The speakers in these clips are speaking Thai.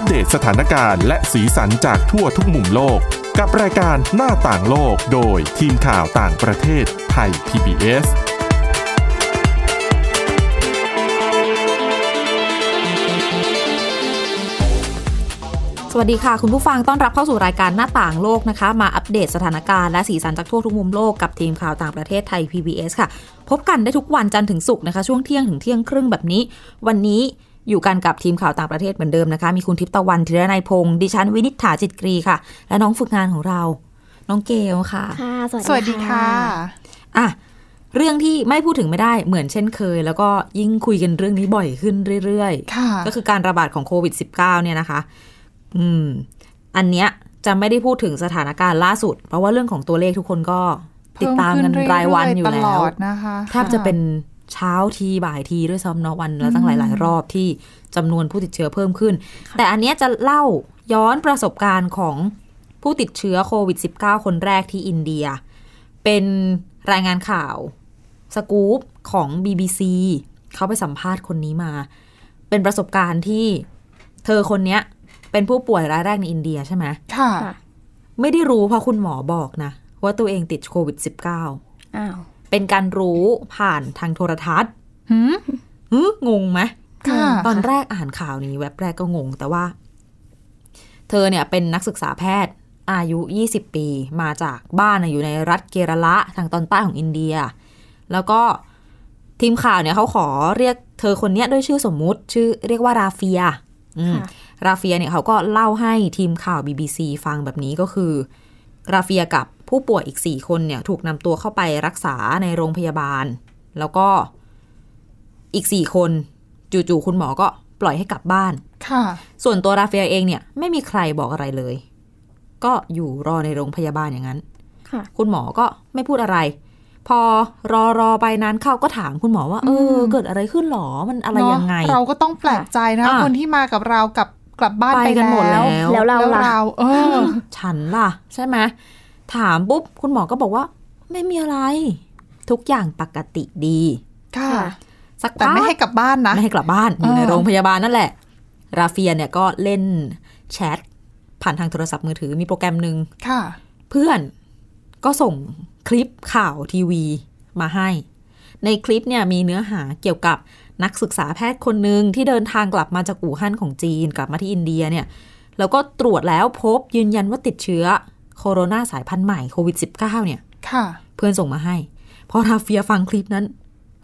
อัปเดตสถานการณ์และสีสันจากทั่วทุกมุมโลก กับรายการหน้าต่างโลกโดยทีมข่าวต่างประเทศไทย PBS สวัสดีค่ะ คุณผู้ฟังต้อนรับเข้าสู่รายการหน้าต่างโลกนะคะ มาอัปเดตสถานการณ์และสีสันจากทั่วทุกมุมโลกกับทีมข่าวต่างประเทศไทย PBS ค่ะ พบกันได้ทุกวันจันทร์ถึงศุกร์นะคะ ช่วงเที่ยงถึงเที่ยงครึ่งแบบนี้ วันนี้ อยู่กันกับทีมข่าวต่างประเทศเหมือนเดิมนะคะ มีคุณทิพย์ตะวันธีรนัยพงศ์ดิฉันวินิษฐาจิตกรีค่ะ และน้องฝึกงานของเรา น้องเกลค่ะ ค่ะ สวัสดีค่ะอะ เรื่องที่ไม่พูดถึงไม่ได้เหมือนเช่นเคย แล้วก็ยิ่งคุยกันเรื่องนี้บ่อยขึ้นเรื่อยๆค่ะก็คือการระบาดของโควิด -19 เนี่ยนะคะ อืม อันเนี้ยจะไม่ได้พูดถึงสถานการณ์ล่าสุด เพราะว่าเรื่องของตัวเลขทุกคนก็ติดตามกันรายวันอยู่ตแล้ลวอดนะคะแทบจะเป็น เช้าทีบ่ายทีด้วยซ้ำเนาะวันละตั้งหลาย ๆ รอบที่จำนวนผู้ติดเชื้อเพิ่มขึ้น แต่อันเนี้ยจะเล่าย้อนประสบการณ์ของผู้ติดเชื้อโควิด -19 คนแรกที่อินเดีย เป็นรายงานข่าวสกู๊ปของ BBC เขาไปสัมภาษณ์คนนี้มา เป็นประสบการณ์ที่เธอคนเนี้ยเป็นผู้ป่วยรายแรกในอินเดียใช่ไหมค่ะค่ะ ไม่ได้รู้เพราะคุณหมอบอกนะ ว่าตัวเองติดโควิด -19 อ้าว เป็นการรู้ผ่านทางโทรทัศน์หืมฮึงงไหมค่ะตอนแรกอ่านข่าวนี้แว็บแรกก็งง แต่ว่า เธอเนี่ยเป็นนักศึกษาแพทย์อายุ 20 ปี มาจากบ้านน่ะอยู่ในรัฐเกรละทางตอนใต้ของอินเดีย แล้วก็ทีมข่าวเนี่ยเขาขอเรียกเธอคนเนี้ยด้วยชื่อสมมุติ ชื่อเรียกว่าราเฟียอืมค่ะราเฟียเนี่ยเขาก็เล่าให้ทีมข่าว BBC ฟังแบบนี้ก็คือ ราเฟียกับ ผู้ป่วยอีก 4 คนเนี่ยถูกนำตัวเข้าไปรักษาในโรงพยาบาล แล้วก็อีก 4 คนจู่ๆคุณหมอก็ปล่อยให้กลับบ้าน ค่ะ ส่วนตัวราเฟียเองเนี่ยไม่มีใครบอกอะไรเลย ก็อยู่รอในโรงพยาบาลอย่างนั้น ค่ะ คุณหมอก็ไม่พูดอะไร พอรอรอไปนานเข้าก็ถามคุณหมอว่า เออ เกิดอะไรขึ้นหรอ มันอะไรเนยังไง เราก็ต้องแปลกใจนะ อะ คนที่มากับเรากับกลับบ้านไปไปกันหมดแล้ว แล้วแล้วเราแล้วล่ะ เราเออ ฉันล่ะ ใช่ไหม ถามปุ๊บคุณหมอก็บอกว่า ไม่มีอะไร ทุกอย่างปกติดีค่ะค่ะสักแต่ไม่ให้พักกลับบ้านนะไม่ให้กลับบ้านอยู่ในเออโรงพยาบาลนั่นแหละ ราเฟียเนี่ยก็เล่นแชทผ่านทางโทรศัพท์มือถือมีโปรแกรมหนึ่งค่ะเพื่อนก็ส่งคลิปข่าวทีวีมาให้ ในคลิปเนี่ยมีเนื้อหาเกี่ยวกับนักศึกษาแพทย์คนหนึ่งที่เดินทางกลับมาจากอู่ฮั่นของจีนกลับมาที่อินเดียเนี่ยแล้วก็ตรวจแล้วพบยืนยันว่าติดเชื้อ โคโรนาสายพันธุ์ใหม่โควิด -19 เนี่ย ค่ะ เพื่อนส่งมาให้ พอราเฟียฟังคลิปนั้น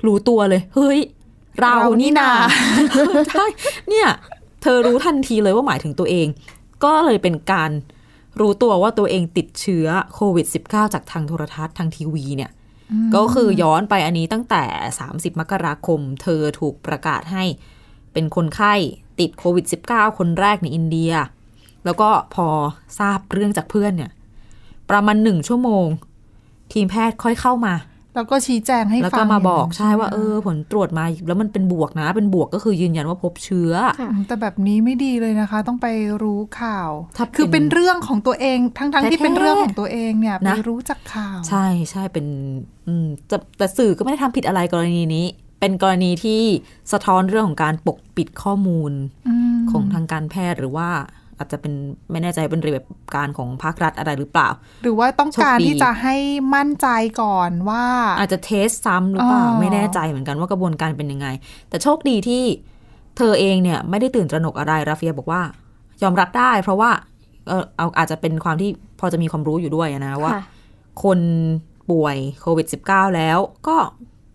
รู้ตัวเลย เฮ้ย เราเรานี่นี่นานาใช่เนี่ย เธอรู้ทันทีเลยว่าหมายถึงตัวเอง ก็เลยเป็นการรู้ตัวว่าตัวเองติดเชื้อโควิด -19 จากทางโทรทัศน์ทางทีวีเนี่ย ก็คือย้อนไปอันนี้ตั้งแต่ 30 มกราคม เธอถูกประกาศให้เป็นคนไข้ติดโควิด -19 คนแรกในอินเดีย แล้วก็พอทราบเรื่องจากเพื่อนเนี่ย ประมาณหนึ่งชั่วโมง ทีมแพทย์ค่อยเข้ามา แล้วก็ชี้แจงให้ฟังแล้วก็มาบอกย่งนั้นใช่ว่าไหมเออ ผลตรวจมาแล้วมันเป็นบวกนะ เป็นบวกก็คือยืนยันว่าพบเชื้อค่ะอืมแต่แบบนี้ไม่ดีเลยนะคะ ต้องไปรู้ข่าวถ้าคือเป็นเรื่องของตัวเอง ทั้งๆที่แท้ๆเป็นเรื่องของตัวเองเนี่ยไปนะรู้จักข่าว ใช่ใช่เป็นอืมแต่แต่สื่อก็ไม่ได้ทำผิดอะไรกรณีนี้เป็นกรณีที่สะท้อนเรื่องของการปกปิดข้อมูลอืมของทางการแพทย์หรือว่า อาจจะเป็นไม่แน่ใจเป็นระเบียบการของภาครัฐอะไรหรือเปล่า หรือว่าต้องการโชคดีที่จะให้มั่นใจก่อนว่า อาจจะเทสซ้ำหรือเปล่าอ๋อไม่แน่ใจเหมือนกันว่ากระบวนการเป็นยังไง แต่โชคดีที่เธอเองเนี่ยไม่ได้ตื่นตระหนกอะไรราเฟียบอกว่า ยอมรับได้ เพราะว่าเออเอาอาจจะเป็นความที่พอจะมีความรู้อยู่ด้วยนะว่าค่ะคนป่วยโควิด -19 แล้วก็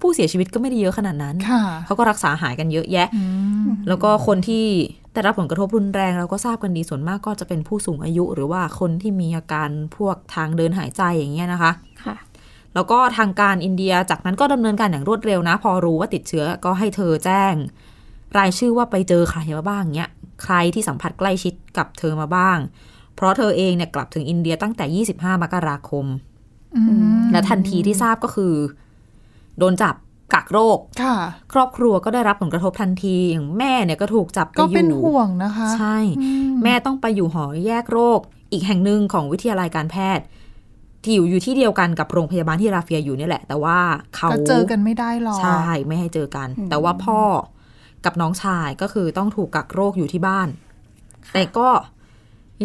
ผู้เสียชีวิตก็ไม่ได้เยอะขนาดนั้นค่ะเขาก็รักษาหายกันเยอะแยะอืมแล้วก็คนที่ ได้รับผลกระทบรุนแรงเราก็ทราบกันดีส่วนมากก็จะเป็นผู้สูงอายุ หรือว่าคนที่มีอาการพวกทางเดินหายใจอย่างเงี้ยนะคะ ค่ะ แล้วก็ทางการอินเดียจากนั้นก็ดำเนินการอย่างรวดเร็วนะ พอรู้ว่าติดเชื้อก็ให้เธอแจ้ง รายชื่อว่าไปเจอใครมาบ้างเนี้ยใครที่สัมผัสใกล้ชิดกับเธอมาบ้าง เพราะเธอเองเนี่ยกลับถึงอินเดียตั้งแต่ 25 มกราคมอืมและทันทีที่ทราบก็คือ โดนจับ กักโรคค่ะ ครอบครัวก็ได้รับผลกระทบทันที อย่างแม่เนี่ยก็ถูกจับไปก็อเป็นยู่ห่วงนะคะ ใช่อืมแม่ต้องไปอยู่หอแยกโรค อีกแห่งหนึ่งของวิทยาลัยการแพทย์ ที่อยู่อยู่ที่เดียวกันกับโรงพยาบาลที่ราเฟียอยู่นี่แหละ แต่ว่าเขาก็เจอกันไม่ได้หรอกใช่ ไม่ให้เจอกัน แต่ว่าพ่อกับน้องชายก็คือต้องถูกกักโรคอยู่ที่บ้าน แต่ก็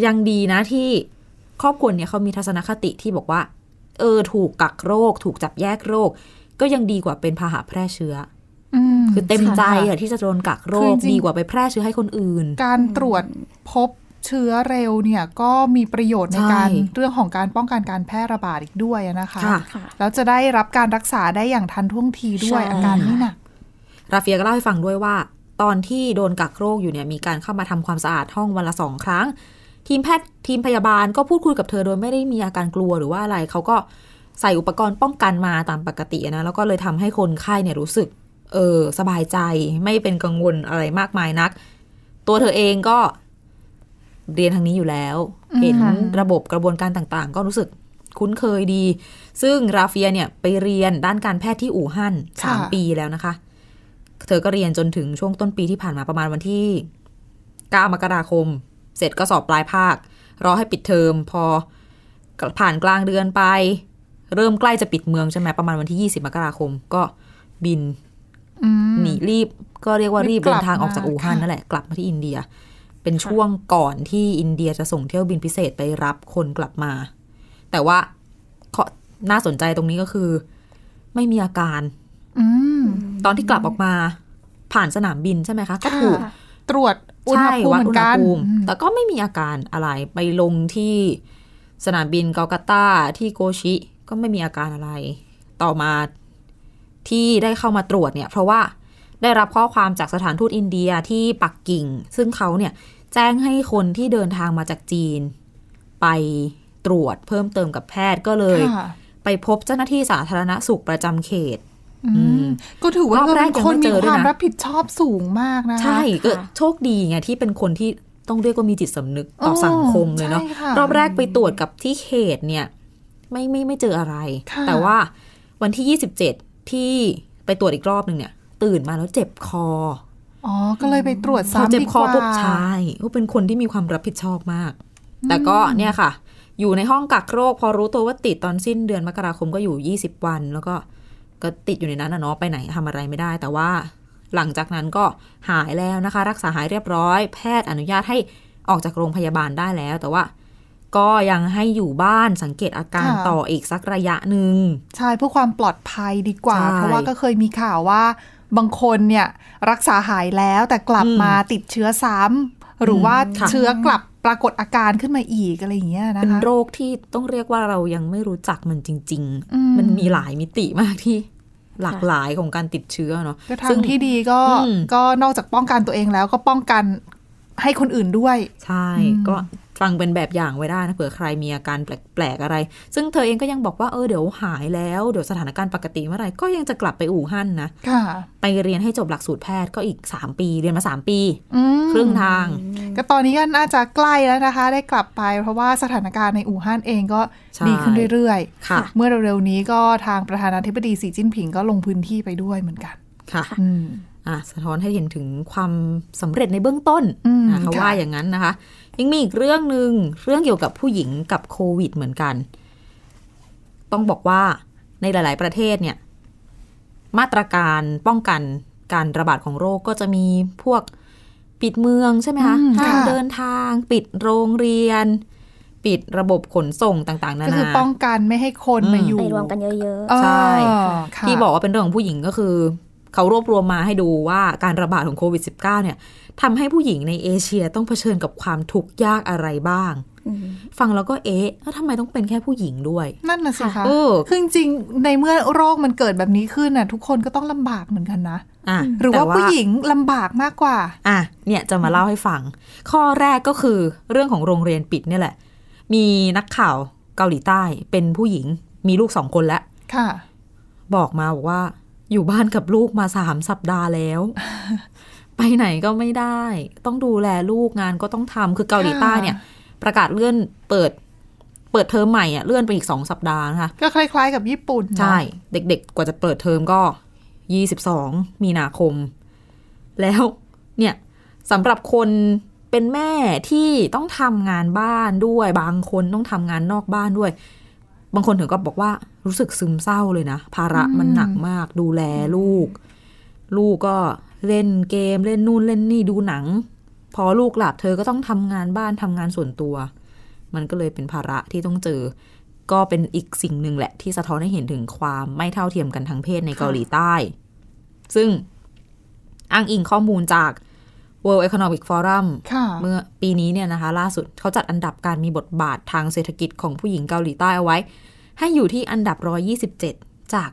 ยังดีนะที่ครอบครัวเนี่ยเขามีทัศนคติที่บอกว่า เออ ถูกกักโรค ถูกจับแยกโรค ก็ยังดีกว่าเป็นพาหะแพร่เชื้ออืมคือเต็มใจอะที่จะโดนกักโรคือคจริงดีกว่าไปแพร่เชื้อให้คนอื่น การตรวจพบเชื้อเร็วเนี่ยก็มีประโยชน์ในใช่การเรื่องของการป้องกันการแพร่ระบาดอีกด้วยนะคะค่ะค่ะแล้วจะได้รับการรักษาได้อย่างทันท่วงทีด้วยใช่อาการไม่หนักราเฟียก็เล่าให้ฟังด้วยว่า ตอนที่โดนกักโรคอยู่เนี่ยมีการเข้ามาทำความสะอาดห้องวันละสองครั้ง ทีมแพทย์ทีมพยาบาลก็พูดคุยกับเธอโดยไม่ได้มีอาการกลัวหรือว่าอะไรเขาก็ ใส่อุปกรณ์ป้องกันมาตามปกตินะแล้วก็เลยทำให้คนไข้เนี่ยรู้สึกเออสบายใจไม่เป็นกังวลอะไรมากมายนัก ตัวเธอเองก็เรียนทางนี้อยู่แล้วอืมเห็นค่ะระบบกระบวนการต่างๆ ก็รู้สึกคุ้นเคยดี ซึ่งราเฟียเนี่ยไปเรียนด้านการแพทย์ที่อู่ฮั่นสามปีแล้วนะคะ เธอก็เรียนจนถึงช่วงต้นปีที่ผ่านมาประมาณวันที่ 9 มกราคม เสร็จก็สอบปลายภาค รอให้ปิดเทอมพอผ่านกลางเดือนไป เริ่มใกล้จะปิดเมืองใช่ไหมประมาณวันที่ 20 มกราคมก็บินอืมหนีรีบก็เรียกว่ารีบรีบกลัเดิบนทางออกจากมาอู่ฮั่นค่ะนั่นแหละกลับมาที่อินเดีย เป็นช่วงก่อนที่อินเดียจะส่งเที่ยวบินพิเศษไปรับคนกลับมา แต่ว่าข้อน่าสนใจตรงนี้ก็คือ ไม่มีอาการอืมตอนที่กลับออกมา ผ่านสนามบินใช่ไหมคะก็ถูกค่ะตรวจอุณหใช่ภูมิวัดเหมืออุนณหกันภูมิอืมแต่ก็ไม่มีอาการอะไรไปลงที่สนามบินกาลกัตตาที่โกชิ ก็ไม่มีอาการอะไร ต่อมาที่ได้เข้ามาตรวจเนี่ย เพราะว่าได้รับข้อความจากสถานทูตอินเดียที่ปักกิ่ง ซึ่งเขาเนี่ยแจ้งให้คนที่เดินทางมาจากจีน ไปตรวจเพิ่มเติมกับแพทย์ก็เลยค่ะไปพบเจ้าหน้าที่สาธารณสุขประจำเขตอืมก็ถือว่ารอบแรกเป็นคนยังไม่มีเจอด้วยความนะรับผิดชอบสูงมากนะคะ ใช่ก็ค่ะโชคดีไงที่เป็นคนที่ต้องเรียกว่ามีจิตสำนึกต่อโอ้สังคมเลยเนาะใช่ค่ะรอบแรกไปตรวจกับที่เขตเนี่ย ไม่ไม่ไม่เจออะไรค่ะแต่ว่าวันที่ 27 ที่ไปตรวจอีกรอบหนึ่งเนี่ย ตื่นมาแล้วเจ็บคอ อ๋อ ก็เลยไปตรวจพอซ้ำเจ็บดีคกอว่าปุ๊บใช่ก็เป็นคนที่มีความรับผิดชอบมาก แต่ก็เนี่ยค่ะ อยู่ในห้องกักโรค พอรู้ตัวว่าติดตอนสิ้นเดือนมกราคมก็อยู่ 20 วัน แล้วก็ก็ติดอยู่ในนั้นนะเนาะไปไหนทำอะไรไม่ได้ แต่ว่าหลังจากนั้นก็หายแล้วนะคะ รักษาหายเรียบร้อย แพทย์อนุญาตให้ออกจากโรงพยาบาลได้แล้ว แต่ว่า ก็ยังให้อยู่บ้านสังเกตอาการต่ออีกสักระยะหนึ่งใช่เพื่อความปลอดภัยดีกว่าใช่เพราะว่าก็เคยมีข่าวว่าบางคนเนี่ยรักษาหายแล้วแต่กลับอืมมาติดเชื้อซ้ำหรือว่าค่ะเชื้อกลับปรากฏอาการขึ้นมาอีกอะไรอย่างเงี้ยนะเป็นคะโรคที่ต้องเรียกว่าเรายังไม่รู้จักมันจริงอืมๆมันมีหลายมิติมากที่หลากหลายของการติดเชื้อเนาะก็ทาซึ่งที่ดีก็อืมก็นอกจากป้องกันตัวเองแล้วก็ป้องกันให้คนอื่นด้วย ใช่อืมก็ ฟังเป็นแบบอย่างไว้ได้นะเผื่อใครมีอาการแปลกๆอะไร ซึ่งเธอเองก็ยังบอกว่าเออเดี๋ยวหายแล้วเดี๋ยวสถานการณ์ปกติเมื่อไหร่ก็ยังจะกลับไปอู่ฮั่นนะค่ะ ไปเรียนให้จบหลักสูตรแพทย์ก็อีก 3 ปีเรียนมา 3 ปีอืมครึ่งทาง ก็ตอนนี้ก็น่าจะใกล้แล้วนะคะ ได้กลับไป เพราะว่าสถานการณ์ในอู่ฮั่นเองก็ใช่ดีขึ้นเรื่อยค่ะๆเมื่อเร็วๆนี้ก็ทางประธานาธิบดีสีจิ้นผิงก็ลงพื้นที่ไปด้วยเหมือนกันค่ะอืมอะ สะท้อนให้เห็นถึงความสำเร็จในเบื้องต้นอืมนะเขาค่ะว่าอย่างนั้นนะคะ ยังมีอีกเรื่องหนึ่งเรื่องเกี่ยวกับผู้หญิงกับโควิดเหมือนกัน ต้องบอกว่าในหลาย ๆ ประเทศเนี่ย มาตรการป้องกันการระบาดของโรคก็จะมีพวกปิดเมืองใช่ไหมคะอืมห้ามค่ะเดินทาง ปิดโรงเรียน ปิดระบบขนส่งต่าง ๆ นาก็คือนาป้องกันไม่ให้คนอืมมาอยู่ไปรวมกันเยอะเออใช่ค่ะที่บอกว่าเป็นเรื่องของผู้หญิงก็คือ เขารวบรวมมาให้ดูว่าการระบาดของโควิด -19 เนี่ยทำให้ผู้หญิงในเอเชียต้องเผชิญกับความทุกข์ยากอะไรบ้างๆอืมฟังแล้วก็เอ๊ะแล้วทำไมต้องเป็นแค่ผู้หญิงด้วย นั่นน่ะสิคะเออคือจริงๆในเมื่อโรคมันเกิดแบบนี้ขึ้นน่ะ ทุกคนก็ต้องลำบากเหมือนกันนะอะหรือว่าแต่ผู้หญิงลำบากมากกว่า อะ เนี่ยจะมาเล่าให้ฟัง ข้อแรกก็คือเรื่องของโรงเรียนปิดเนี่ยแหละ มีนักข่าวเกาหลีใต้เป็นผู้หญิง มีลูกสองคนแล้วค่ะ บอกมาบอกว่า อยู่บ้านกับลูกมาสามสัปดาห์แล้ว ไปไหนก็ไม่ได้ ต้องดูแลลูกงานก็ต้องทำคือเกาหลีใต้เนี่ย ประกาศเลื่อนเปิด เปิดเทอมใหม่อะเลื่อนไปอีกสองสัปดาห์นะคะก็คล้าย ๆ กับญี่ปุ่นเนอะใช่ เด็ก ๆ กว่าจะเปิดเทอมก็ยี่สิบสองมีนาคม แล้วเนี่ยสำหรับคนเป็นแม่ที่ต้องทำงานบ้านด้วย บางคนต้องทำงานนอกบ้านด้วย บางคนถึงก็บอกว่า รู้สึกซึมเศร้าเลยนะ ภาระมันหนักมาก ดูแลลูก ลูกก็เล่นเกมเล่นนู่นเล่นนี่ดูหนัง พอลูกหลับเธอก็ต้องทำงานบ้านทำงานส่วนตัว มันก็เลยเป็นภาระที่ต้องเจอ ก็เป็นอีกสิ่งหนึ่งแหละ ที่สะท้อนให้เห็นถึงความไม่เท่าเทียมกันทางเพศในเกาหลีใต้ ซึ่งอ้างอิงข้อมูลจาก World Economic Forum ค่ะเมื่อปีนี้เนี่ยนะคะ ล่าสุดเขาจัดอันดับการมีบทบาททางเศรษฐกิจของผู้หญิงเกาหลีใต้เอาไว้ ให้อยู่ที่อันดับ 127 จาก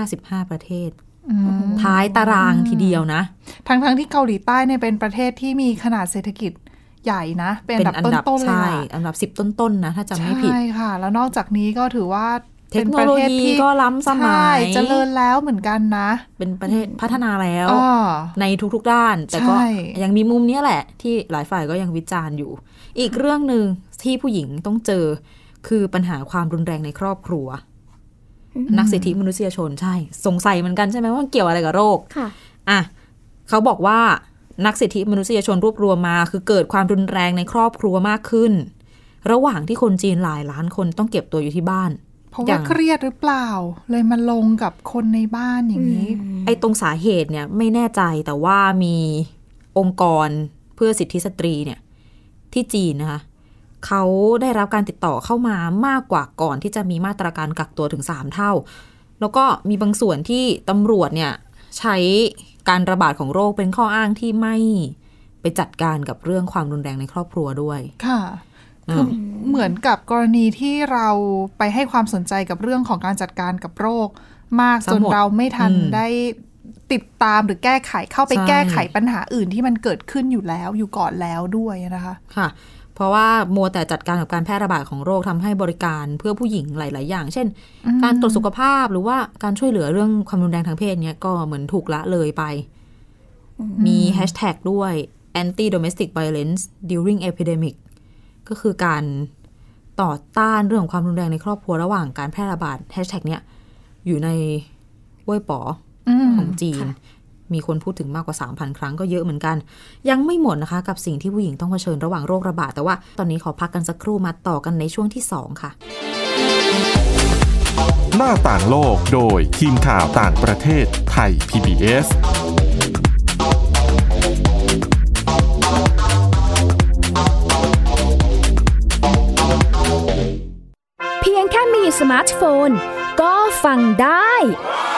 155 ประเทศอืมท้ายตารางทีเดียวนะ ทั้งทั้งๆที่เกาหลีใต้เนี่ยเป็นประเทศที่มีขนาดเศรษฐกิจใหญ่นะ เป็นอันดับต้นๆเลยใช่ล่ะอันดับสิบต้นๆนะ ถ้าจำไม่ผิด ใช่ค่ะ แล้วนอกจากนี้ก็ถือว่าเทคโนโลยีก็ล้ำสมัยใช่เจริญแล้วเหมือนกันนะ เป็นประเทศพัฒนาแล้วอ๋อในทุกๆด้าน แต่ก็ใช่ยังมีมุมเนี้ยแหละ ที่หลายฝ่ายก็ยังวิจารณ์อยู่ อีกเรื่องหนึ่งที่ผู้หญิงต้องเจอ คือปัญหาความรุนแรงในครอบครัว นักสิทธิมนุษยชนใช่ สงสัยเหมือนกันใช่ไหมว่ามันเกี่ยวอะไรกับโรคค่ะอะเขาบอกว่านักสิทธิมนุษยชนรวบรวมมา คือเกิดความรุนแรงในครอบครัวมากขึ้น ระหว่างที่คนจีนหลายล้านคนต้องเก็บตัวอยู่ที่บ้านเพราะอย่าว่างเครียดหรือเปล่า เลยมาลงกับคนในบ้านอย่างนี้ ไอ้ตรงสาเหตุเนี่ยไม่แน่ใจแต่ว่ามีองค์กรเพื่อสิทธิสตรีเนี่ย ที่จีนนะคะ เขาได้รับการติดต่อเข้ามามากกว่าก่อนที่จะมีมาตรการกักตัวถึง 3 เท่า แล้วก็มีบางส่วนที่ตำรวจเนี่ยใช้การระบาดของโรคเป็นข้ออ้างที่ไม่ไปจัดการกับเรื่องความรุนแรงในครอบครัวด้วย ค่ะอืมคือเหมือนกับกรณีที่เราไปให้ความสนใจกับเรื่องของการจัดการกับโรค มากจนเราไม่ทันได้ติดตามหรือแก้ไขเข้าไปแก้ไขปัญหาอื่นที่มันเกิดขึ้นอยู่แล้วอยู่ก่อนแล้วด้วยนะคะ ค่ะ เพราะว่ามัวแต่จัดการกับการแพร่ระบาดของโรคทำให้บริการเพื่อผู้หญิงหลาย ๆ อย่าง เช่น การตรวจสุขภาพหรือว่าการช่วยเหลือเรื่องความรุนแรงทางเพศเนี่ยก็เหมือนถูกละเลยไป มีแฮชแท็กด้วย anti domestic violence during epidemic ก็คือการต่อต้านเรื่องของความรุนแรงในครอบครัวระหว่างการแพร่ระบาดแฮชแท็กเนี่ยอยู่ในเว่ยป๋ออมของจีน มีคนพูดถึงมากกว่า 3,000 ครั้งก็เยอะเหมือนกัน ยังไม่หมดนะคะ กับสิ่งที่ผู้หญิงต้องเผชิญระหว่างโรคระบาดแต่ว่าตอนนี้ขอพักกันสักครู่มาต่อกันในช่วงที่ 2 ค่ะ หน้าต่างโลกโดยทีมข่าวต่างประเทศไทย PBS เพียงแค่มีสมาร์ทโฟน ก็ฟังได้ไ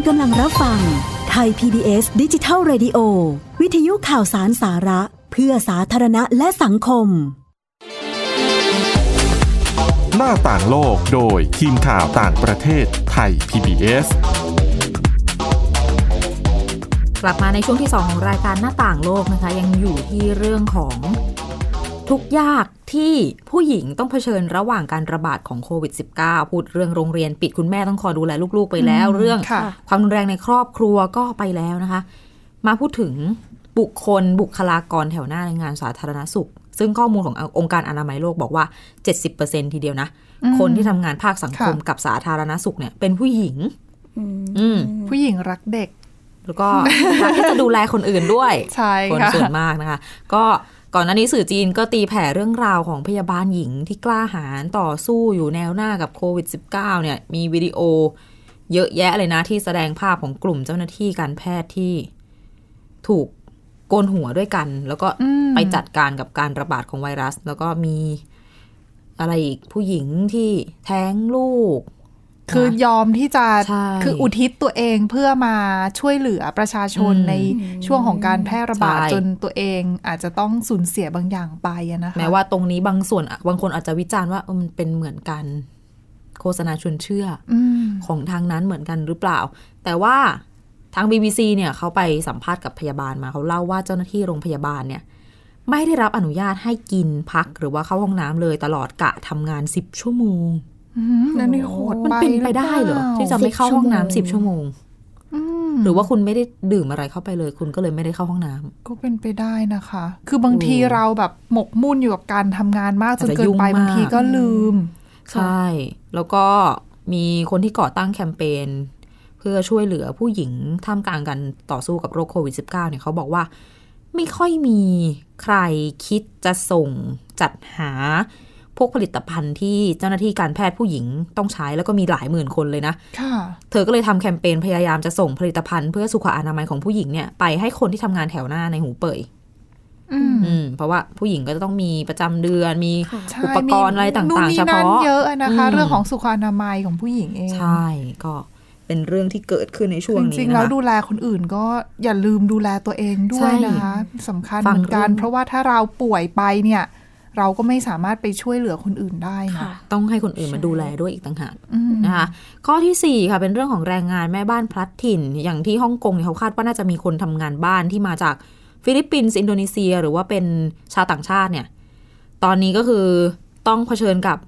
ณกำลังรับฟัง ไทย PBS ดิจิทัล Radio วิทยุข่าวสารสาระ เพื่อสาธารณะและสังคม หน้าต่างโลกโดยทีมข่าวต่างประเทศไทย PBS กลับมาในช่วงที่ 2 ของรายการหน้าต่างโลกนะคะ ยังอยู่ที่เรื่องของทุกข์ยาก ที่ผู้หญิงต้องเผชิญระหว่างการระบาดของโควิด -19 พูดเรื่องโรงเรียนปิดคุณแม่ต้องคอยดูแลลูกๆไปแล้วอืมเรื่องค่ะความรุนแรงในครอบครัวก็ไปแล้วนะคะ มาพูดถึงบุคคลบุคลากรแถวหน้าในงานสาธารณสุข ซึ่งข้อมูลขององค์การอนามัยโลกบอกว่า 70%ทีเดียวนะอืมคนที่ทำงานภาคสังคมค่ะกับสาธารณสุขเนี่ยเป็นผู้หญิงอืมผู้หญิงรักเด็ก แล้วก็รักที่จะดูแลคนอื่นด้วย ใช่คนค่ะส่วนมากนะคะ ก็ ก่อนหน้านี้สื่อจีนก็ตีแผ่เรื่องราวของพยาบาลหญิงที่กล้าหาญต่อสู้อยู่แนวหน้ากับโควิด -19 เนี่ย มีวิดีโอเยอะแยะเลยนะที่แสดงภาพของกลุ่มเจ้าหน้าที่การแพทย์ที่ถูกโกนหัวด้วยกัน แล้วก็อืมไปจัดการกับการระบาดของไวรัส แล้วก็มีอะไรอีกผู้หญิงที่แท้งลูก คือยอมที่จะใช่คืออุทิศตัวเองเพื่อมาช่วยเหลือประชาชนอืมในช่วงของการแพร่ระบาดใช่จนตัวเองอาจจะต้องสูญเสียบางอย่างไปอะนะคะแม้ว่าตรงนี้บางส่วนอะบางคนอาจจะวิจารณ์ว่าเออมันเป็นเหมือนกันโฆษณาชวนเชื่ออืมของทางนั้นเหมือนกันหรือเปล่า แต่ว่าทาง BBC เนี่ยเขาไปสัมภาษณ์กับพยาบาลมาเขาเล่าว่าเจ้าหน้าที่โรงพยาบาลเนี่ยไม่ได้รับอนุญาตให้กินพักหรือว่าเข้าห้องน้ำเลยตลอดกะทำงาน 10 ชั่วโมงอืม นั่นนี่โหดมันไปเป็นไปได้เหรอที่จะไม่เข้าห้องน้ำสิบชั่วโมงอืมหรือว่าคุณไม่ได้ดื่มอะไรเข้าไปเลย คุณก็เลยไม่ได้เข้าห้องน้ำก็เป็นไปได้นะคะ คือบางทีอืมเราแบบหมกมุ่นอยู่กับการทำงานมากจนอาจจะเกินไปยุ่งมากบางทีก็ลืม ใช่ แล้วก็มีคนที่ก่อตั้งแคมเปญเพื่อช่วยเหลือผู้หญิงท่ามกลางการต่อสู้กับโรคโควิด -19 เนี่ยเขาบอกว่า ไม่ค่อยมีใครคิดจะส่งจัดหา พวกผลิตภัณฑ์ที่เจ้าหน้าที่การแพทย์ผู้หญิงต้องใช้แล้วก็มีหลายหมื่นคนเลยนะค่ะเธอก็เลยทำแคมเปญพยายามจะส่งผลิตภัณฑ์เพื่อสุขอนามัยของผู้หญิงเนี่ยไปให้คนที่ทำงานแถวหน้าในหูเป่ยอืมอืมเพราะว่าผู้หญิงก็จะต้องมีประจำเดือนมีใช่อุปกรณ์อะไรต่างๆนู่นนี่เฉนั่นพาะเยอะอะนะคะอืมเรื่องของสุขอนามัยของผู้หญิงเอง ใช่ก็เป็นเรื่องที่เกิดขึ้นในช่วงจนี้ริงๆนะแล้วคะดูแลคนอื่นก็อย่าลืมดูแลตัวเองด้วยนะคะสำคัญฟัเหงมือนกันเรื่องเพราะว่าถ้าเราป่วยไปเนี่ย เราก็ไม่สามารถไปช่วยเหลือคนอื่นได้นะค่ะต้องให้คนอื่นมาดูแลด้วยอีกต่างหากอืมนะคะ ข้อที่ 4 ค่ะ เป็นเรื่องของแรงงานแม่บ้านพลัดถิ่น อย่างที่ฮ่องกงเนี่ยเขาคาดว่าน่าจะมีคนทำงานบ้านที่มาจากฟิลิปปินส์อินโดนีเซีย หรือว่าเป็นชาวต่างชาติเนี่ย ตอนนี้ก็คือต้องเผชิญกับ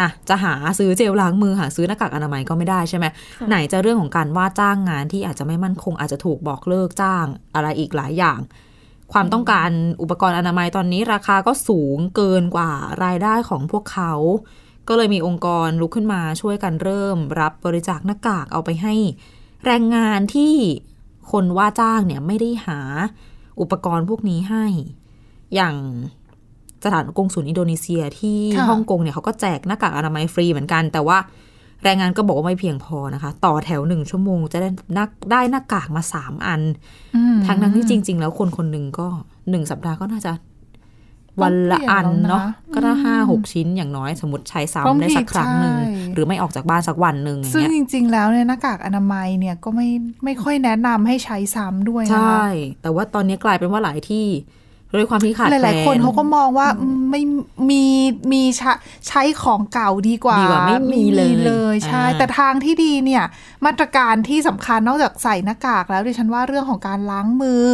อะจะหาซื้อเจลล้างมือหาซื้อหน้ากากอนามัยก็ไม่ได้ใช่ไหมค่ะไหนจะเรื่องของการว่าจ้างงานที่อาจจะไม่มั่นคงอาจจะถูกบอกเลิกจ้างอะไรอีกหลายอย่าง ความต้องการอุปกรณ์อนามัยตอนนี้ราคาก็สูงเกินกว่ารายได้ของพวกเขา ก็เลยมีองค์กรลุกขึ้นมาช่วยกันเริ่ม รับบริจาคหน้ากากเอาไปให้ แรงงานที่คนว่าจ้างเนี่ยไม่ได้หาอุปกรณ์พวกนี้ให้ อย่างสถานกงศูนย์อินโดนีเซียที่ค่ะฮ่องกงเนี่ยเขาก็แจกหน้ากากอนามัยฟรีเหมือนกัน แต่ว่า แรงงานก็บอกว่าไม่เพียงพอนะคะ ต่อแถวหนึ่งชั่วโมงจะได้นักได้หน้ากากมาสามอันอืมทั้งนั้นที่จริง ๆ แล้วคนคนหนึ่งก็หนึ่งสัปดาห์ก็น่าจะ วันละอันเนาะต้องเปลี่ยนแล้วนะก็ถ้าห้าหกชิ้นอย่างน้อยสมมติใช้บางซ้ำได้ทีสักครั้งหนึ่งใช่หรือไม่ออกจากบ้านสักวันหนึ่งอย่างซึ่งเงี้ยจริง ๆ แล้วเนี่ยหน้ากากอนามัยเนี่ยก็ไม่ไม่ค่อยแนะนำให้ใช้ซ้ำด้วยใชนะคะ่แต่ว่าตอนนี้กลายเป็นว่าหลายที่ ด้วยความที่ขาดหแคลลายนๆคนเขาก็มองว่าไม่มีมีใช้ใช้ของเก่าดีกว่าดีกว่าไม่มีเลยเลยใช่อ่าแต่ทางที่ดีเนี่ยมาตรการที่สำคัญนอกจากใส่หน้ากากแล้วดิฉันว่าเรื่องของการล้างมือ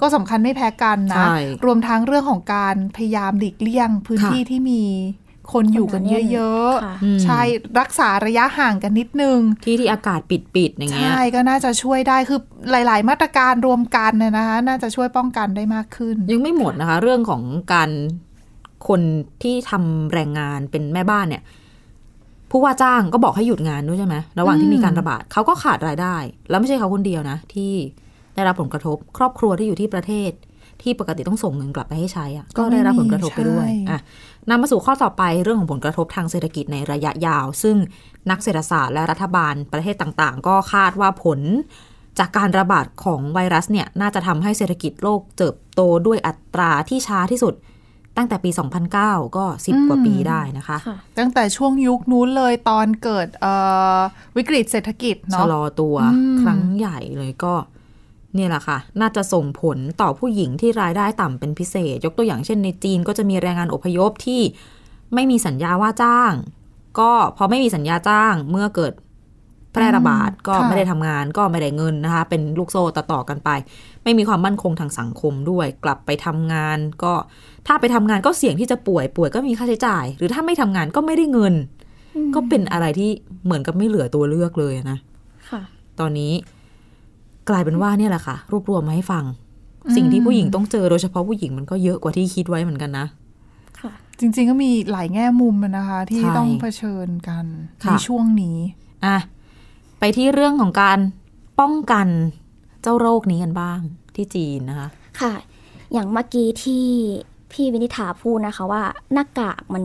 ก็สำคัญไม่แพ้กันนะใช่รวมทั้งเรื่องของการพยายามหลีกเลี่ยงพื้นค่ะที่ที่มี คนอยู่กันเยอะค่ะอืมๆใช่รักษาระยะห่างกันนิดนึง ที่ที่อากาศปิดๆอย่างเงี้ย ใช่ก็น่าจะช่วยได้คือหลาย ๆ มาตรการรวมกันนะนะคะ น่าจะช่วยป้องกันได้มากขึ้น ยังไม่หมดนะคะ เรื่องของการคนที่ทำแรงงานเป็นแม่บ้านเนี่ย ผู้ว่าจ้างก็บอกให้หยุดงานด้วยใช่ไหมระหว่างที่มีการระบาดเขาก็ขาดรายได้ แล้วไม่ใช่เขาคนเดียวนะ ที่ได้รับผลกระทบ ครอบครัวที่อยู่ที่ประเทศ ที่ปกติต้องส่งเงินกลับไปให้ใช้อะก็ได้รับผลกระทบไปด้วยใช่อะนำมาสู่ข้อต่อไปเรื่องของผลกระทบทางเศรษฐกิจในระยะยาว ซึ่งนักเศรษฐศาสตร์และรัฐบาลประเทศต่างๆ ก็คาดว่าผลจากการระบาดของไวรัสเนี่ยน่าจะทำให้เศรษฐกิจโลกเติบโตด้วยอัตราที่ช้าที่สุดตั้งแต่ปี 2009 ก็ 10 กว่าปีได้นะคะค่ะตั้งแต่ช่วงยุคนู้นเลยตอนเกิดเอ่อวิกฤตเศรษฐกิจชะเนาะลอตัวอืมครั้งใหญ่เลยก็ เนี่ยแหละค่ะ น่าจะส่งผลต่อผู้หญิงที่รายได้ต่ำเป็นพิเศษ ยกตัวอย่างเช่นในจีนก็จะมีแรงงานอพยพที่ไม่มีสัญญาว่าจ้าง ก็พอไม่มีสัญญาจ้างเมื่อเกิดแพร่ระบาดก็ไม่ได้ทำงานก็ไม่ได้เงินนะคะ เป็นลูกโซ่ต่อๆกันไป ไม่มีความมั่นคงทางสังคมด้วย กลับไปทำงาน ก็ถ้าไปทำงานก็เสี่ยงที่จะป่วยป่วยก็มีค่าใช้จ่าย หรือถ้าไม่ทำงานก็ไม่ได้เงิน ก็เป็นอะไรที่เหมือนกับไม่เหลือตัวเลือกเลยนะ ค่ะ ตอนนี้ กลายเป็นว่าเนี่ยแหละค่ะ รวบรวมมาให้ฟัง สิ่งที่ผู้หญิงต้องเจอโดยเฉพาะผู้หญิงมันก็เยอะกว่าที่คิดไว้เหมือนกันนะค่ะจริง ๆ ก็มีหลายแง่มุมอะนะคะ ที่ใช่ต้องเผชิญกันในค่ะช่วงนี้อะไปที่เรื่องของการป้องกันเจ้าโรคนี้กันบ้างที่จีนนะคะ ค่ะ อย่างเมื่อกี้ที่พี่วินิษฐาพูดนะคะว่าหน้ากากมัน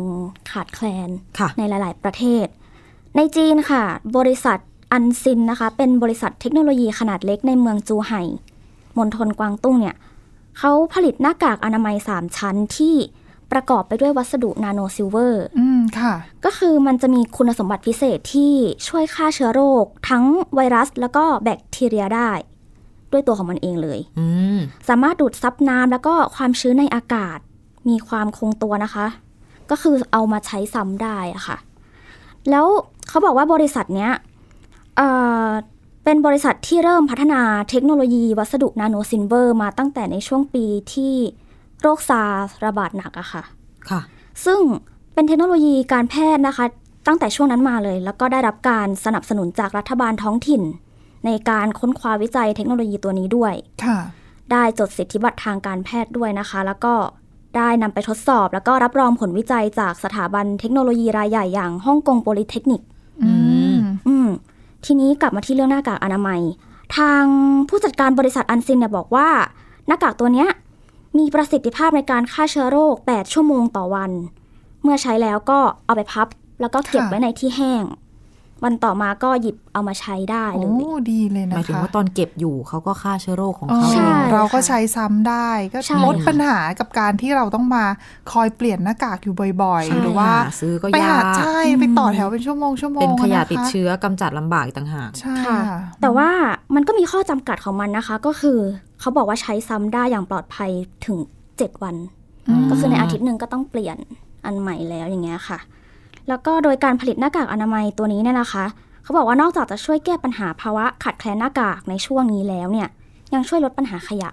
ขาดแคลนค่ะในหลาย ๆ ประเทศ ในจีนค่ะ บริษัท อันซินนะคะ เป็นบริษัทเทคโนโลยีขนาดเล็กในเมืองจูไห่มณฑลกวางตุ้งเนี่ยเขาผลิตหน้ากากอนามัย 3 ชั้นที่ประกอบไปด้วยวัสดุ nano silver อืม ค่ะ ก็คือมันจะมีคุณสมบัติพิเศษที่ช่วยฆ่าเชื้อโรค ทั้งไวรัสแล้วก็แบคทีเรียได้ ด้วยตัวของมันเองเลยอืมสามารถดูดซับน้ำแล้วก็ความชื้นในอากาศ มีความคงตัวนะคะ ก็คือเอามาใช้ซ้ำได้อะค่ะ แล้วเขาบอกว่าบริษัทเนี้ย เอ่อเป็นบริษัทที่เริ่มพัฒนาเทคโนโลยีวัสดุ nano silver มาตั้งแต่ในช่วงปีที่โรคซาร์ระบาดหนักอะค่ะ ค่ะ ซึ่งเป็นเทคโนโลยีการแพทย์นะคะ ตั้งแต่ช่วงนั้นมาเลย แล้วก็ได้รับการสนับสนุนจากรัฐบาลท้องถิ่น ในการค้นคว้าวิจัยเทคโนโลยีตัวนี้ด้วย ค่ะ ได้จดสิทธิบัตรทางการแพทย์ด้วยนะคะ แล้วก็ได้นำไปทดสอบ แล้วก็รับรองผลวิจัยจากสถาบันเทคโนโลยีรายใหญ่อย่างฮ่องกงโพลิเทคนิกอืม อืม ทีนี้กลับมาที่เรื่องหน้ากากอนามัย ทางผู้จัดการบริษัทอันซินเนี่ยบอกว่าหน้ากากตัวเนี้ยมีประสิทธิภาพในการฆ่าเชื้อโรค 8 ชั่วโมงต่อวัน เมื่อใช้แล้วก็เอาไปพับ แล้วก็เก็บไว้ในที่แห้ง วันต่อมาก็หยิบเอามาใช้ได้เลโอ้ยดีเลยหนะมายถึงคะว่าตอนเก็บอยู่เขาก็ฆ่าเชื้อโรคของอ๋อเขาใช่เองเราก็ค่ะใช้ซ้ำได้ก็ใช่ลดปัญหากับการที่เราต้องมาคอยเปลี่ยนหน้ากากอยู่บ่อยใช่ๆหรือว่าหาซื้อก็ไปยาหากใช่ไปต่อแถวเป็นชั่วโมงชั่วโมงเป็นขยะนคติดเชื้อกำจัดลำบากอีกต่างหากใช่ค่ะค่ะแต่ว่ามันก็มีข้อจำกัดของมันนะคะ ก็คือเขาบอกว่าใช้ซ้ำได้อย่างปลอดภัยถึง 7 วัน ก็คือในอาทิตย์หนึ่งก็ต้องเปลี่ยนอันใหม่แล้วอย่างเงี้ยค่ะ แล้วก็โดยการผลิตหน้ากากอนามัยตัวนี้เนี่ยนะคะ เขาบอกว่านอกจากจะช่วยแก้ปัญหาภาวะขาดแคลนหน้ากากในช่วงนี้แล้วเนี่ย ยังช่วยลดปัญหาขยะ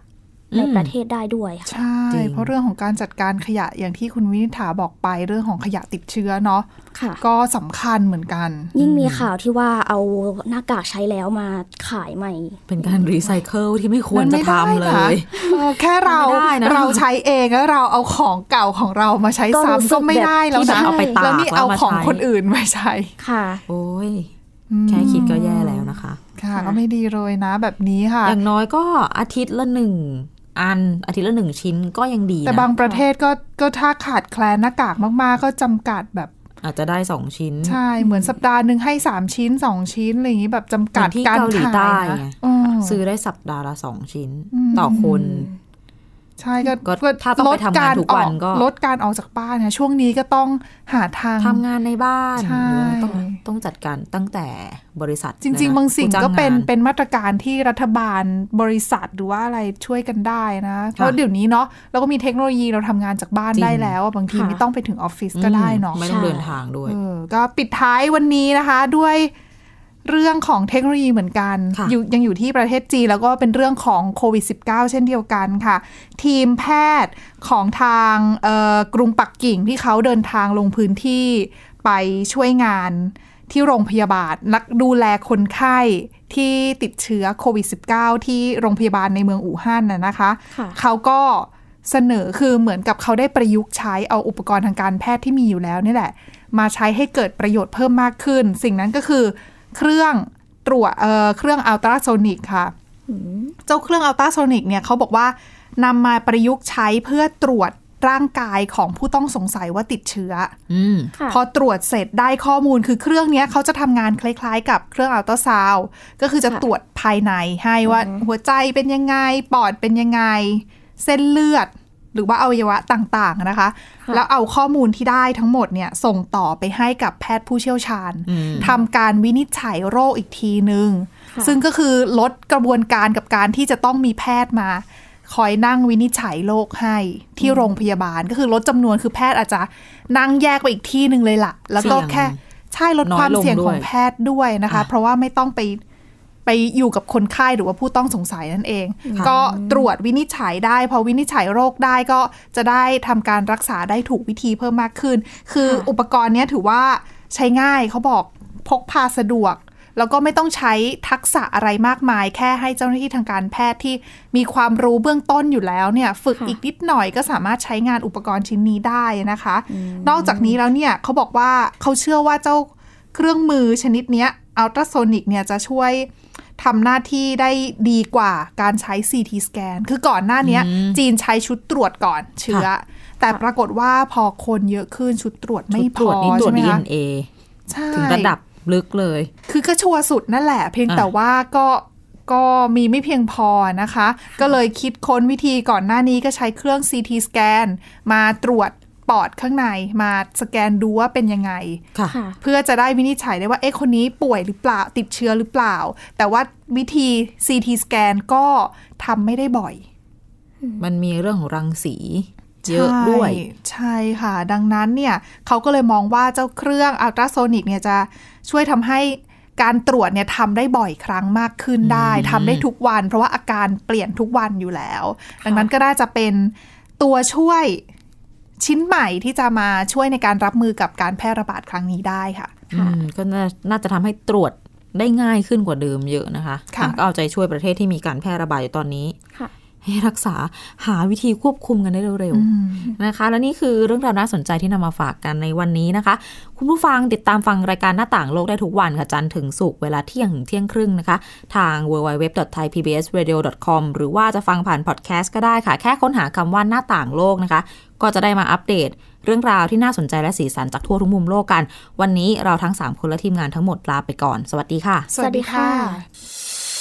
ในอืมประเทศได้ด้วยค่ะใช่จริงเพราะเรื่องของการจัดการขยะอย่างที่คุณวินิษฐาบอกไปเรื่องของขยะติดเชื้อเนาะค่ะก็สำคัญเหมือนกัน ยิ่งมีข่าวที่ว่าเอาหน้ากากใช้แล้วมาขายใหม่ เป็นการรีไซเคิลที่ไม่ควรมันจะไม่ได้ทำเลนะยเออแค่เราไม่ได้นะเราใช้เองแล้วเราเอาของเก่าของเรามาใช้ก็รู้ซ้ำสึก็กไม่แบบได้แล้วที่แบบนะเอาไปตากแล้วนี่แล้วเอามาของใช้คนอื่นมาใช้ค่ะ โอ้ยอืมแค่คิดก็แย่แล้วนะคะค่ะค่ะก็ไม่ดีเลยนะแบบนี้ค่ะ อย่างน้อยก็อาทิตย์ละหนึ่ง อันอาทิตย์ละหนึ่งชิ้นก็ยังดีนะแต่บางประเทศก็ก็ถ้าขาดแคลนหน้ากากมากๆ ก็จำกัดแบบอาจจะได้สองชิ้น ใช่ เหมือนสัปดาห์หนึ่งให้สามชิ้นสองชิ้นอะไรอย่างนี้แบบจำกัดเหมือนที่การเกาหลีขายใต้นะไงอืมซื้อได้สัปดาห์ละสองชิ้นอืมต่อคน ใช่ก็ก็ถ้าต้องไปทำงานทุกวันก็ลดการออกจากบ้านเนี่ยช่วงนี้ก็ต้องหาทางทำงานในบ้านใช่หรือต้องต้องจัดการตั้งแต่บริษัท จริง ๆ บางสิ่งผู้ก็เป็นางานเป็นมาตรการที่รัฐบาลบริษัทหรือว่าอะไรช่วยกันได้นะเพราะเดี๋ยวนี้เนาะเราก็มีเทคโนโลยีเราทำงานจากบ้านจริงได้แล้วอะบางทีค่ะไม่ต้องไปถึงออฟฟิศก็ได้เนาะอืมไม่ต้องใช่เดินทางด้วยเออก็ปิดท้ายวันนี้นะคะด้วย เรื่องของเทคโนโลยีเหมือนกันค่ะอยู่ยังอยู่ที่ประเทศจีนแล้วก็เป็นเรื่องของโควิด -19 เช่นเดียวกันค่ะ ทีมแพทย์ของทางเอ่อกรุงปักกิ่งที่เขาเดินทางลงพื้นที่ไปช่วยงานที่โรงพยาบาลรักดูแลคนไข้ที่ติดเชื้อโควิด -19 ที่โรงพยาบาลในเมืองอู่ฮั่นน่ะนะคะค่ะเขาก็เสนอคือเหมือนกับเขาได้ประยุกต์ใช้เอาอุปกรณ์ทางการแพทย์ที่มีอยู่แล้วนี่แหละ มาใช้ให้เกิดประโยชน์เพิ่มมากขึ้น สิ่งนั้นก็คือ เครื่องตรวจเอ่อเครื่องอัลตราโซนิกค่ะ เจ้าเครื่องอัลตราโซนิกเนี่ยเขาบอกว่านำมาประยุกต์ใช้เพื่อตรวจร่างกายของผู้ต้องสงสัยว่าติดเชื้ออืมค่ะพอตรวจเสร็จได้ข้อมูลคือเครื่องเนี้ยเขาจะทำงานคล้ายๆ กับเครื่องอัลตราซาวด์ก็คือจะค่ะตรวจภายในให้ว่าหัวใจเป็นยังไง ปอดเป็นยังไง เส้นเลือด หรือว่าอวัยวะต่างๆนะคะค่ะแล้วเอาข้อมูลที่ได้ทั้งหมดเนี่ยส่งต่อไปให้กับแพทย์ผู้เชี่ยวชาญอืมทำการวินิจฉัยโรคอีกทีนึงค่ะซึ่งก็คือลดกระบวนการกับการที่จะต้องมีแพทย์มา คอยนั่งวินิจฉัยโรคให้ที่โรงพยาบาลก็คือลดจำนวนคือแพทย์อาจจะนั่งแยกไปอีกที่หนึ่งเลยล่ะ แล้วก็เสี่ยงแค่ใช่ลดน้อยความลงเสี่ยงของด้วยแพทย์ด้วยนะคะอะเพราะว่าไม่ต้องไป ไปอยู่กับคนไข้หรือว่าผู้ต้องสงสัยนั่นเองค่ะก็ตรวจวินิจฉัยได้ พอวินิจฉัยโรคได้ก็จะได้ทำการรักษาได้ถูกวิธีเพิ่มมากขึ้น คือค่ะอุปกรณ์เนี้ยถือว่าใช้ง่ายเขาบอกพกพาสะดวก แล้วก็ไม่ต้องใช้ทักษะอะไรมากมาย แค่ให้เจ้าหน้าที่ทางการแพทย์ที่มีความรู้เบื้องต้นอยู่แล้วเนี่ย ฝึกค่ะอีกนิดหน่อยก็สามารถใช้งานอุปกรณ์ชิ้นนี้ได้นะคะ นอกจากนี้แล้วเนี่ยเขาบอกว่าเขาเชื่อว่าเจ้าเครื่องมือชนิดเนี้ยอัลตราโซนิกเนี่ยจะช่วย ทำหน้าที่ได้ดีกว่าการใช้ CT สแกนคือก่อนหน้าเนี้ยอืมจีนใช้ชุดตรวจก่อนเชื้อแต่แต่ปรากฏว่าพอคนเยอะขึ้นชุดตรวจไม่ชุดพตรวอจนี่ตรวจใช่ไหมคะ DNA ใช่ถึงระดับลึกเลย คือก็ชัวร์สุดนั่นแหละ เพียงอะแต่ว่าก็ก็มีไม่เพียงพอนะคะ ก็เลยคิดค้นวิธีก่อนหน้านี้ก็ใช้เครื่อง CT สแกนมาตรวจ ปอดข้างในมาสแกนดูว่าเป็นยังไงค่ะค่ะเพื่อจะได้วินิจฉัยได้ว่าเอ๊ะคนนี้ป่วยหรือเปล่าติดเชื้อหรือเปล่า แต่ว่าวิธี CT สแกนก็ทำไม่ได้บ่อย มันมีเรื่องของรังสีเยอะด้วยใช่ใช่ค่ะ ดังนั้นเนี่ยเขาก็เลยมองว่าเจ้าเครื่องอัลตราโซนิกเนี่ยจะช่วยทำให้การตรวจเนี่ยทำได้บ่อยครั้งมากขึ้นได้ทำได้ทุกวัน เพราะว่าอาการเปลี่ยนทุกวันอยู่แล้ว ดังนั้นก็น่าจะเป็นตัวช่วย ชิ้นใหม่ที่จะมาช่วยในการรับมือกับการแพร่ระบาดครั้งนี้ได้ค่ะอืมก็น่าน่าจะทำให้ตรวจได้ง่ายขึ้นกว่าเดิมเยอะนะคะค่ะอะก็เอาใจช่วยประเทศที่มีการแพร่ระบาดอยู่ตอนนี้ค่ะ ให้รักษาหาวิธีควบคุมกันได้เร็วๆนะคะ และนี่คือเรื่องราวน่าสนใจที่นำมาฝากกันในวันนี้นะคะ คุณผู้ฟังติดตามฟังรายการหน้าต่างโลกได้ทุกวันค่ะจันทร์ถึงศุกร์เวลาเที่ยงถึงเที่ยงครึ่งนะคะ ทาง www.thaipbsradio.com หรือว่าจะฟังผ่านพอดแคสต์ก็ได้ค่ะ แค่ค้นหาคำว่าหน้าต่างโลกนะคะ ก็จะได้มาอัปเดตเรื่องราวที่น่าสนใจและสีสันจากทั่วทุกมุมโลกกัน วันนี้เราทั้ง 3 คนและทีมงานทั้งหมดลาไปก่อน สวัสดีค่ะ สวัสดีค่ะ